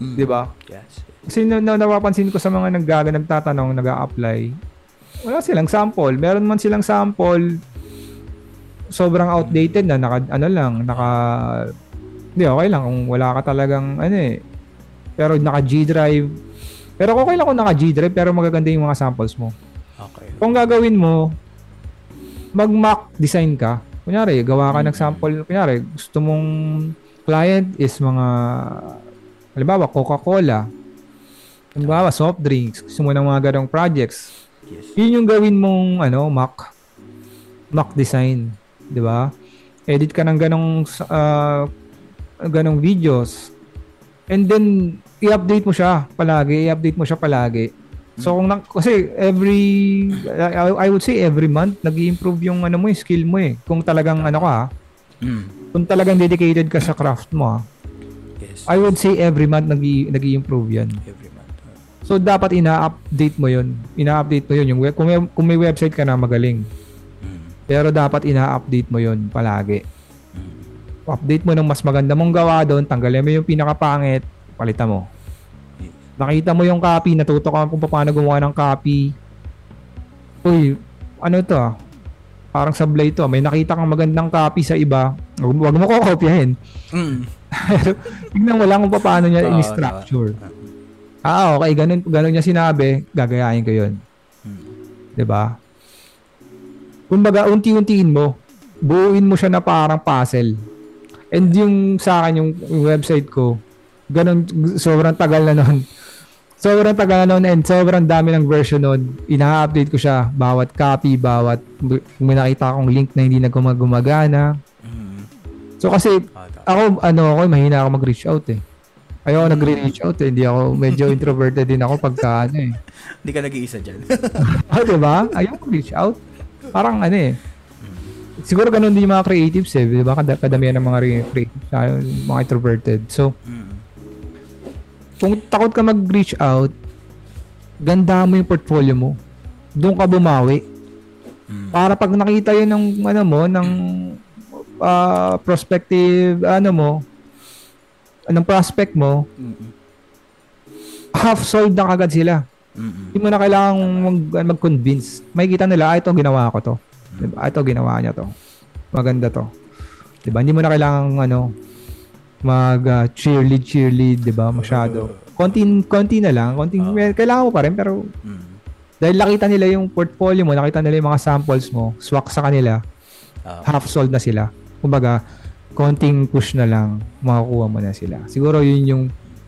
Mm. Di ba? Yes. Kasi na, na, napapansin ko sa mga naggaga, nagtatanong, nag-a-apply, wala silang sample. Meron man silang sample, sobrang outdated na, naka, ano lang, naka, hindi, okay lang kung wala ka talagang, ano eh, pero naka G-Drive, pero okay lang kung naka G-Drive, pero magaganda yung mga samples mo. Okay. Kung gagawin mo, mag-mock design ka. Kunyari, gawa ka ng sample. Kunyari, gusto mong client is mga, halimbawa, Coca-Cola. Halimbawa, soft drinks. Gusto mo ng mga ganong projects. Yes. Yun yung gawin mong, ano, mock. Mock design. Di ba? Edit ka ng ganong, uh, ganong videos. And then, i-update mo siya palagi. I-update mo siya palagi. So kung na, kasi every I, I would say every month nag-improve yung ano mo, yung skill mo eh. Kung talagang ano ka, Mm. kung talagang dedicated ka sa craft mo. ah. Yes. I would say every month nag nag-improve 'yan. Every month. So dapat ina-update mo 'yon. Ina-update mo 'yon yung kung may, kung may website ka na magaling. Mm. Pero dapat ina-update mo 'yon palagi. Mm. Update mo ng mas maganda mong gawa doon, tanggalin mo yung pinakapangit, palitan mo. Nakita mo yung copy, natuto ka kung paano gumawa ng copy. Uy, ano to ah? Parang sablay to. ah. May nakita kang magandang copy sa iba. Huwag mo kokopyahin. Mm. Pero tignan mo lang kung paano niya Oo, in-structure. Ah, okay. Ganun, ganun niya sinabi. Gagayahin ko yun. Mm. ba? Kumbaga, unti-untiin mo. Buuin mo siya na parang puzzle. And yung sa akin, yung, yung website ko, ganun, sobrang tagal na nun. Sobrang tagal na nun and sobrang dami ng version nun. Ina-update ko siya. Bawat copy, bawat, kung may nakita akong link na hindi na gumag- gumagana. Mm. So kasi, Ah, ako, ano ako, mahina ako mag-reach out eh. Ayoko nag-reach out eh. Hindi ako, medyo introverted din ako pagka ano eh. Hindi ka nag-iisa dyan. Oh, di ba? Ayaw reach out. Parang ano eh. Siguro ganun din yung mga creatives eh. Di ba? Kad- kadamihan ng mga re- creatives, mga introverted. So, kung takot ka mag-reach out, ganda mo yung portfolio mo. Doon ka bumawi. Para pag nakita yun ng, ano mo, ng ah, prospective, ano mo, ng prospect mo, half sold na kagad sila. Mm-mm. Hindi mo na kailangang mag, mag-convince. Makikita nila, ah, ito ginawa ko to. Diba? Ah, ito ginawa niya to. Maganda to. Diba? Hindi mo na kailangang ano, mag uh, cheerlead cheerlead, 'di ba? Masyado. Konti konti na lang, konti Ah. kailangan mo pa rin pero Mm. dahil nakita nila yung portfolio mo, nakita nila yung mga samples mo, swak sa kanila, Ah. half sold na sila. Kumbaga, konting push na lang, makakuha mo na sila. Siguro yun yung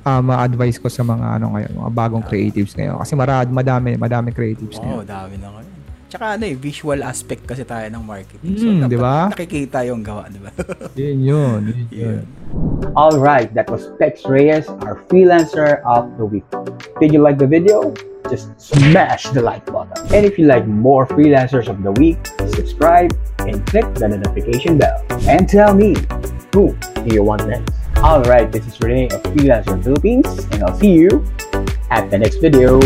uh, ma-advise ko sa mga ano ngayon, mga bagong creatives ngayon. Kasi marad, madami, madami creatives Oo, ngayon. dami na ngayon. Tsaka ano eh, visual aspect kasi tayo ng marketing. Mm, dapat di ba? Nakikita yung gawa, di ba? Yun yun, yun, yun. All right, that was Tex Reyes, our freelancer of the week. Did you like the video? Just smash the like button. And if you like more freelancers of the week, subscribe and click the notification bell. And tell me, who do you want next? All right, this is Rene of Freelancer Philippines, and I'll see you at the next video.